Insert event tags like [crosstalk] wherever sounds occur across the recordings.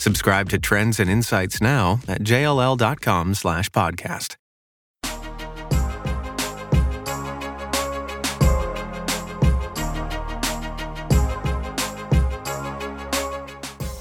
Subscribe to Trends and Insights now at jll.com slash podcast.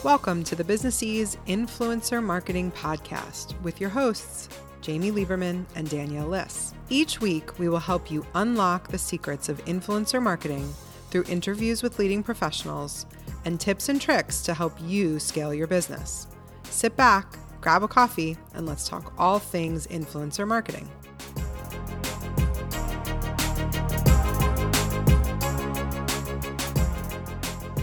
Welcome to the Businessese Influencer Marketing Podcast with your hosts, Jamie Lieberman and Danielle Liss. Each week, we will help you unlock the secrets of influencer marketing through interviews with leading professionals and tips and tricks to help you scale your business. Sit back, grab a coffee, and let's talk all things influencer marketing.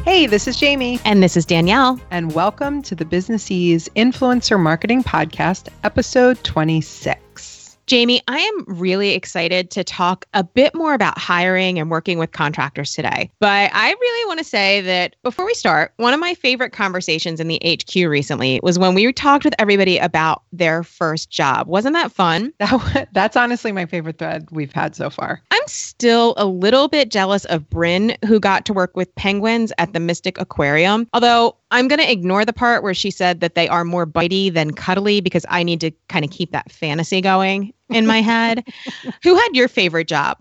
Hey, this is Jamie. And this is Danielle. And welcome to the Businessese Influencer Marketing Podcast, episode 26. Jamie, I am really excited to talk a bit more about hiring and working with contractors today. But I really want to say that before we start, one of my favorite conversations in the HQ recently was when we talked with everybody about their first job. Wasn't that fun? [laughs] That, that's honestly my favorite thread we've had so far. I'm still a little bit jealous of Bryn, who got to work with penguins at the Mystic Aquarium. Although I'm going to ignore the part where she said that they are more bitey than cuddly because I need to kind of keep that fantasy going in my head. Who had your favorite job?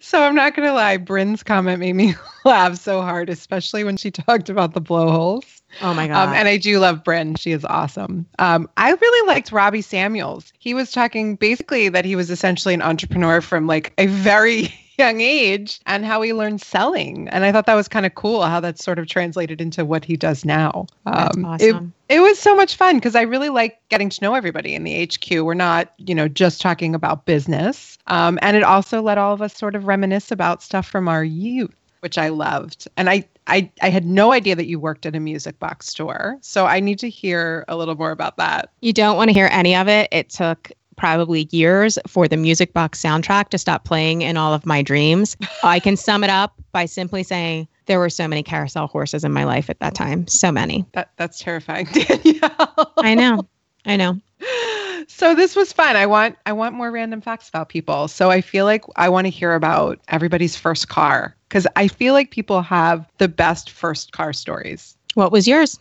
So I'm not going to lie, Bryn's comment made me [laughs] laugh so hard, especially when she [laughs] talked about the blowholes. Oh my god! Um, and I do love Bryn; she is awesome. Um, I really liked Robbie Samuels. He was talking basically that he was essentially an entrepreneur from like a very young age and how he learned selling. And I thought that was kind of cool how that's sort of translated into what he does now. Um, awesome. It, it was so much fun because I really like getting to know everybody in the HQ. We're not, you know, just talking about business. Um, and it also let all of us sort of reminisce about stuff from our youth which I loved. And I, I I had no idea that you worked at a music box store. So I need to hear a little more about that. You don't want to hear any of it. It took probably years for the Music Box soundtrack to stop playing in all of my dreams. [laughs] I can sum it up by simply saying there were so many carousel horses in my life at that time. So many. That that's terrifying, [laughs] Danielle. I know. I know. [laughs] So this was fun. I want I want more random facts about people. So I feel like I want to hear about everybody's first car cuz I feel like people have the best first car stories. What was yours?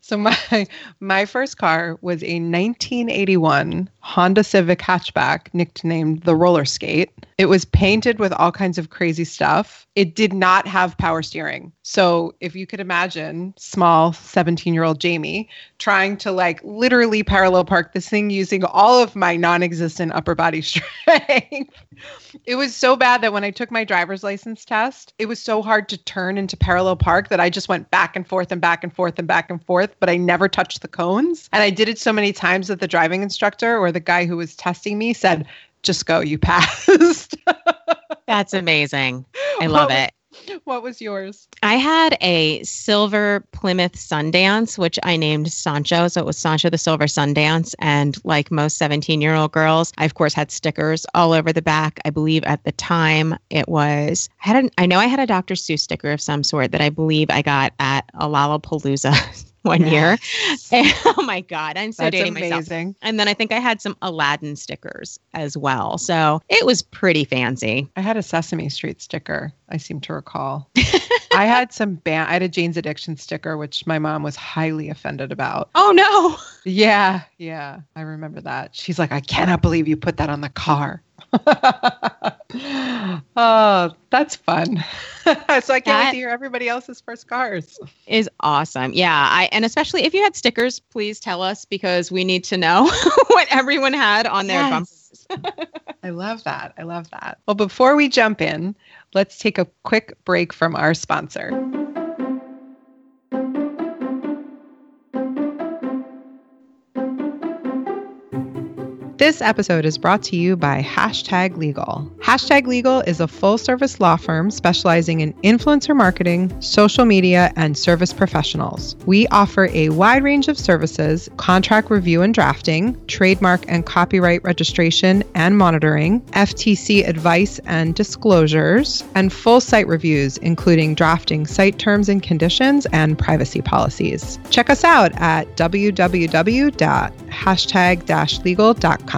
So my [laughs] my first car was a 1981 Honda Civic hatchback nicknamed the Roller Skate. It was painted with all kinds of crazy stuff. It did not have power steering. So if you could imagine small 17-year-old Jamie trying to like literally parallel park this thing using all of my non-existent upper body [laughs] strength. it was so bad that when I took my driver's license test, it was so hard to turn into parallel park that I just went back and forth and back and forth and back and forth, but I never touched the cones. And I did it so many times that the driving instructor or the guy who was testing me said, just go, you passed. [laughs] That's amazing. I love it. What was yours? I had a silver Plymouth Sundance, which I named Sancho. So it was Sancho the Silver Sundance. And like most 17 year old girls, I of course had stickers all over the back. I believe at the time it was, I had an, I know I had a Dr. Seuss sticker of some sort that I believe I got at a Lollapalooza [laughs] [laughs] one year. [laughs] And, oh my God, I'm so That's dating myself. amazing. And then I think I had some Aladdin stickers as well. So it was pretty fancy. I had a Sesame Street sticker. I seem to recall. [laughs] I had some band. I had a Jane's Addiction sticker, which my mom was highly offended about. Oh no. Yeah, yeah, I remember that. She's like, I cannot believe you put that on the car. Oh, that's fun. [laughs] so I can't wait to hear everybody else's first cars. Is awesome. Yeah. I and especially if you had stickers, please tell us because we need to know [laughs] what everyone had on their Yes. bumpers. [laughs] I love that. I love that. Well, before we jump in, let's take a quick break from our sponsor. This episode is brought to you by Hashtag Legal. Hashtag Legal is a full service law firm specializing in influencer marketing, social media, and service professionals. We offer a wide range of services contract review and drafting, trademark and copyright registration and monitoring, FTC advice and disclosures, and full site reviews, including drafting site terms and conditions and privacy policies. Check us out at www.hashtag-legal.com.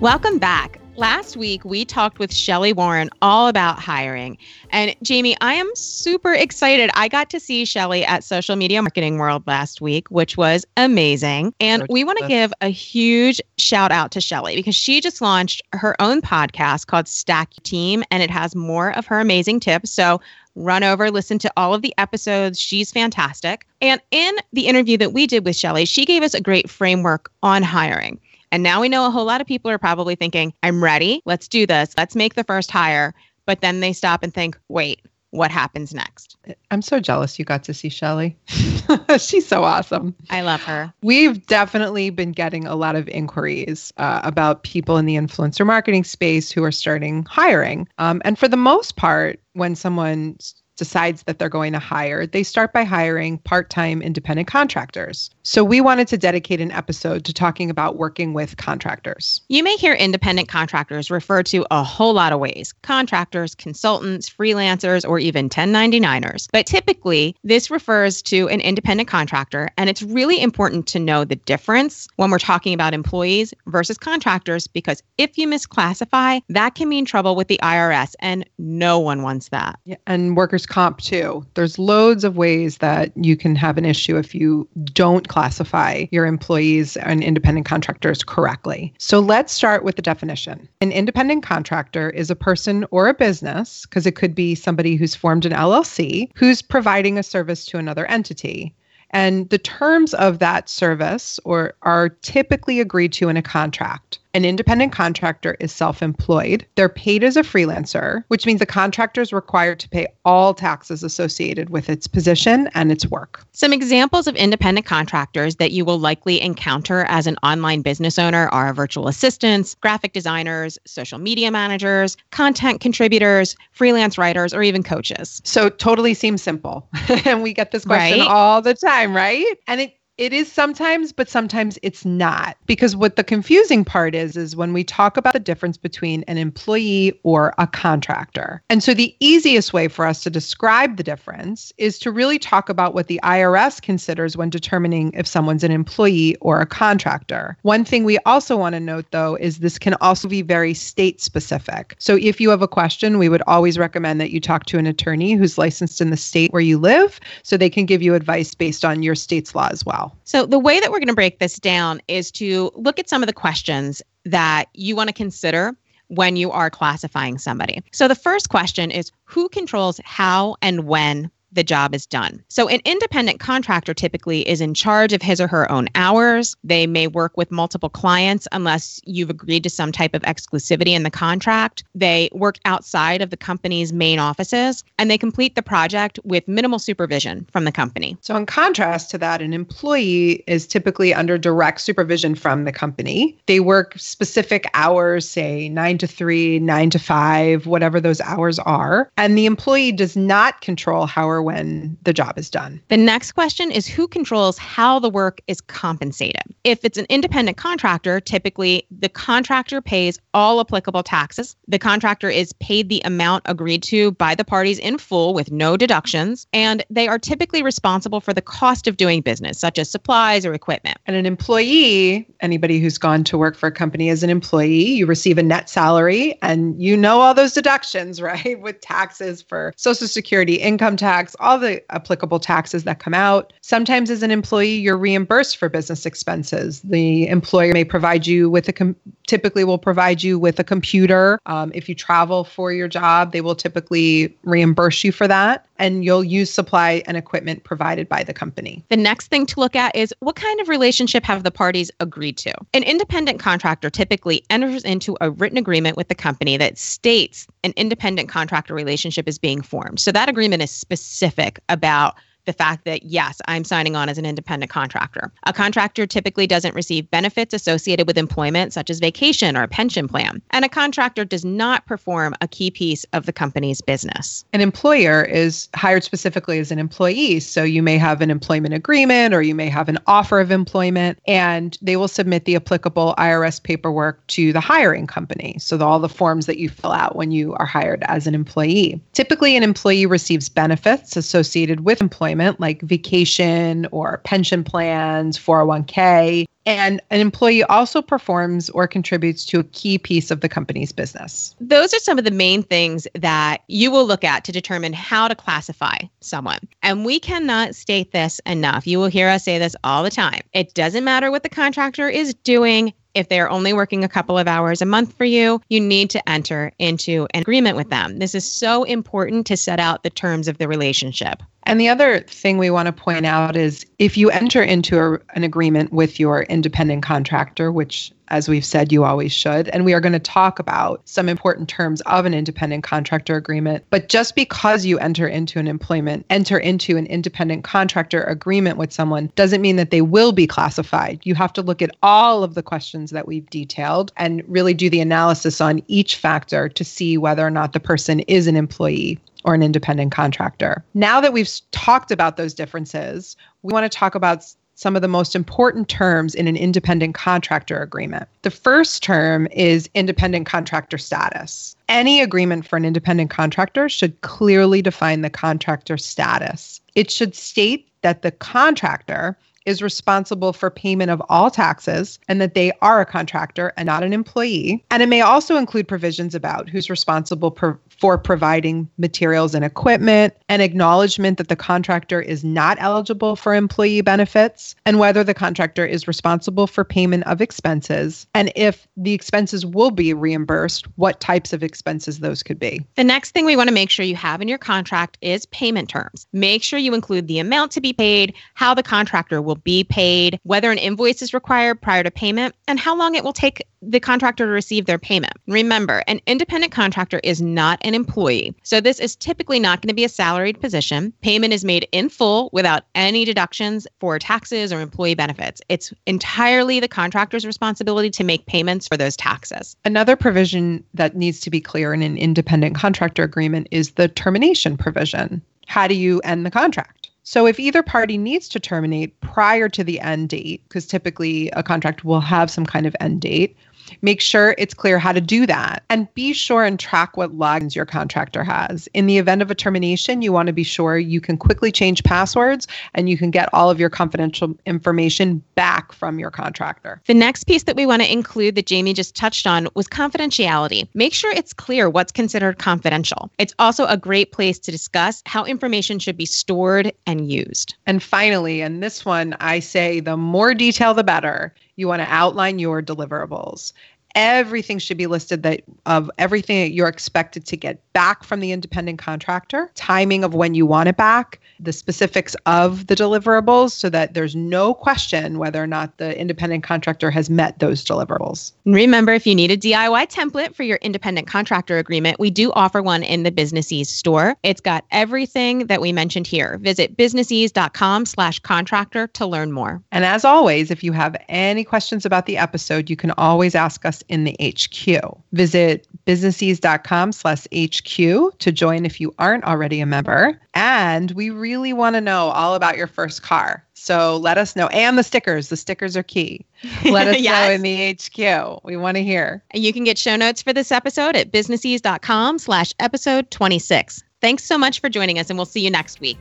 Welcome back. Last week, we talked with Shelly Warren all about hiring. And Jamie, I am super excited. I got to see Shelly at Social Media Marketing World last week, which was amazing. And we want to give a huge shout out to Shelly because she just launched her own podcast called Stack Team, and it has more of her amazing tips. So run over, listen to all of the episodes. She's fantastic. And in the interview that we did with Shelly, she gave us a great framework on hiring. And now we know a whole lot of people are probably thinking, I'm ready. Let's do this. Let's make the first hire. But then they stop and think, wait, what happens next? I'm so jealous you got to see Shelly. [laughs] She's so awesome. I love her. We've definitely been getting a lot of inquiries uh, about people in the influencer marketing space who are starting hiring. Um, and for the most part, when someone decides that they're going to hire, they start by hiring part time independent contractors. So we wanted to dedicate an episode to talking about working with contractors. You may hear independent contractors referred to a whole lot of ways contractors, consultants, freelancers, or even 1099ers. But typically, this refers to an independent contractor, and it's really important to know the difference when we're talking about employees versus contractors because if you misclassify, that can mean trouble with the IRS, and no one wants that. Yeah, and workers' comp too. There's loads of ways that you can have an issue if you don't classify your employees and independent contractors correctly. So let's start with the definition. An independent contractor is a person or a business, because it could be somebody who's formed an LLC, who's providing a service to another entity. And the terms of that service or are typically agreed to in a contract. An independent contractor is self employed. They're paid as a freelancer, which means the contractor is required to pay all taxes associated with its position and its work. Some examples of independent contractors that you will likely encounter as an online business owner are virtual assistants, graphic designers, social media managers, content contributors, freelance writers, or even coaches. So it totally seems simple. [laughs] and we get this question Right. all the time, right? And it it is sometimes, but sometimes it's not. Because what the confusing part is, is when we talk about the difference between an employee or a contractor. And so the easiest way for us to describe the difference is to really talk about what the IRS considers when determining if someone's an employee or a contractor. One thing we also want to note, though, is this can also be very state specific. So if you have a question, we would always recommend that you talk to an attorney who's licensed in the state where you live so they can give you advice based on your state's law as well. So, the way that we're going to break this down is to look at some of the questions that you want to consider when you are classifying somebody. So, the first question is who controls how and when the job is done. So, an independent contractor typically is in charge of his or her own hours. They may work with multiple clients unless you've agreed to some type of exclusivity in the contract. They work outside of the company's main offices and they complete the project with minimal supervision from the company. So, in contrast to that, an employee is typically under direct supervision from the company. They work specific hours, say nine to three, nine to five, whatever those hours are. And the employee does not control how or when the job is done. The next question is who controls how the work is compensated? If it's an independent contractor, typically the contractor pays all applicable taxes. The contractor is paid the amount agreed to by the parties in full with no deductions, and they are typically responsible for the cost of doing business, such as supplies or equipment. And an employee, anybody who's gone to work for a company as an employee, you receive a net salary and you know all those deductions, [laughs] right? With taxes for Social Security, income tax, all the applicable taxes that come out. Sometimes as an employee, you're reimbursed for business expenses. The employer may provide you with a, com- typically will provide you with a computer. Um, if you travel for your job, they will typically reimburse you for that and you'll use supply and equipment provided by the company. The next thing to look at is what kind of relationship have the parties agreed to? An independent contractor typically enters into a written agreement with the company that states an independent contractor relationship is being formed. So that agreement is specific about the fact that, yes, I'm signing on as an independent contractor. A contractor typically doesn't receive benefits associated with employment, such as vacation or a pension plan. And a contractor does not perform a key piece of the company's business. An employer is hired specifically as an employee. So you may have an employment agreement or you may have an offer of employment, and they will submit the applicable IRS paperwork to the hiring company. So the, all the forms that you fill out when you are hired as an employee. Typically, an employee receives benefits associated with employment like vacation or pension plans, 401k. And an employee also performs or contributes to a key piece of the company's business. Those are some of the main things that you will look at to determine how to classify someone. And we cannot state this enough. You will hear us say this all the time. It doesn't matter what the contractor is doing, if they're only working a couple of hours a month for you, you need to enter into an agreement with them. This is so important to set out the terms of the relationship. And the other thing we want to point out is if you enter into a, an agreement with your independent contractor, which as we've said, you always should. And we are going to talk about some important terms of an independent contractor agreement. But just because you enter into an employment, enter into an independent contractor agreement with someone doesn't mean that they will be classified. You have to look at all of the questions that we've detailed and really do the analysis on each factor to see whether or not the person is an employee or an independent contractor. Now that we've talked about those differences, we want to talk about some of the most important terms in an independent contractor agreement. The first term is independent contractor status. Any agreement for an independent contractor should clearly define the contractor status. It should state that the contractor is responsible for payment of all taxes and that they are a contractor and not an employee. And it may also include provisions about who's responsible per, for providing materials and equipment, an acknowledgement that the contractor is not eligible for employee benefits, and whether the contractor is responsible for payment of expenses, and if the expenses will be reimbursed, what types of expenses those could be. The next thing we want to make sure you have in your contract is payment terms. Make sure you include the amount to be paid, how the contractor will be paid, whether an invoice is required prior to payment, and how long it will take the contractor to receive their payment. Remember, an independent contractor is not an employee. So this is typically not going to be a salaried position. Payment is made in full without any deductions for taxes or employee benefits. It's entirely the contractor's responsibility to make payments for those taxes. Another provision that needs to be clear in an independent contractor agreement is the termination provision. How do you end the contract? So, if either party needs to terminate prior to the end date, because typically a contract will have some kind of end date, Make sure it's clear how to do that and be sure and track what logins your contractor has. In the event of a termination, you want to be sure you can quickly change passwords and you can get all of your confidential information back from your contractor. The next piece that we want to include that Jamie just touched on was confidentiality. Make sure it's clear what's considered confidential. It's also a great place to discuss how information should be stored and used. And finally, and this one I say the more detail the better you want to outline your deliverables everything should be listed that of everything that you're expected to get back from the independent contractor, timing of when you want it back, the specifics of the deliverables so that there's no question whether or not the independent contractor has met those deliverables. Remember, if you need a DIY template for your independent contractor agreement, we do offer one in the Businessese store. It's got everything that we mentioned here. Visit businessese.com slash contractor to learn more. And as always, if you have any questions about the episode, you can always ask us in the HQ. Visit businessese.com slash HQ to join if you aren't already a member. And we really want to know all about your first car. So let us know. And the stickers. The stickers are key. [laughs] Let us Yes. know in the HQ. We want to hear. And you can get show notes for this episode at businessese.com slash episode 26. Thanks so much for joining us, and we'll see you next week.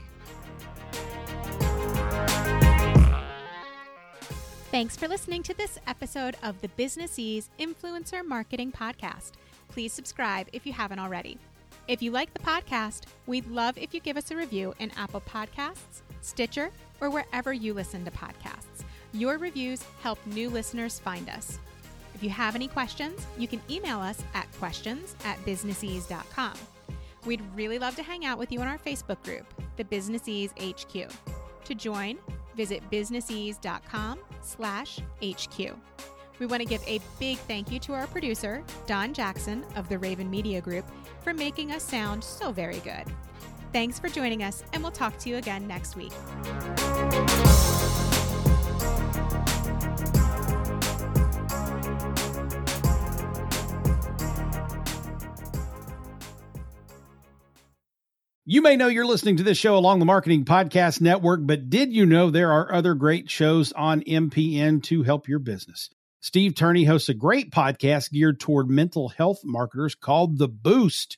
Thanks for listening to this episode of the Businessese Influencer Marketing Podcast. Please subscribe if you haven't already. If you like the podcast, we'd love if you give us a review in Apple Podcasts, Stitcher, or wherever you listen to podcasts. Your reviews help new listeners find us. If you have any questions, you can email us at questions at businessese.com. We'd really love to hang out with you in our Facebook group, the Businessese HQ. To join, visit businessese.com slash HQ. We want to give a big thank you to our producer, Don Jackson of the Raven Media Group, for making us sound so very good. Thanks for joining us, and we'll talk to you again next week. You may know you're listening to this show along the Marketing Podcast Network, but did you know there are other great shows on MPN to help your business? Steve Turney hosts a great podcast geared toward mental health marketers called The Boost.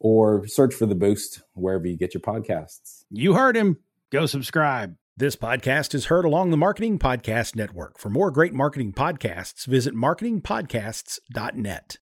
or search for The Boost wherever you get your podcasts. You heard him. Go subscribe. This podcast is heard along the Marketing Podcast Network. For more great marketing podcasts, visit marketingpodcasts.net.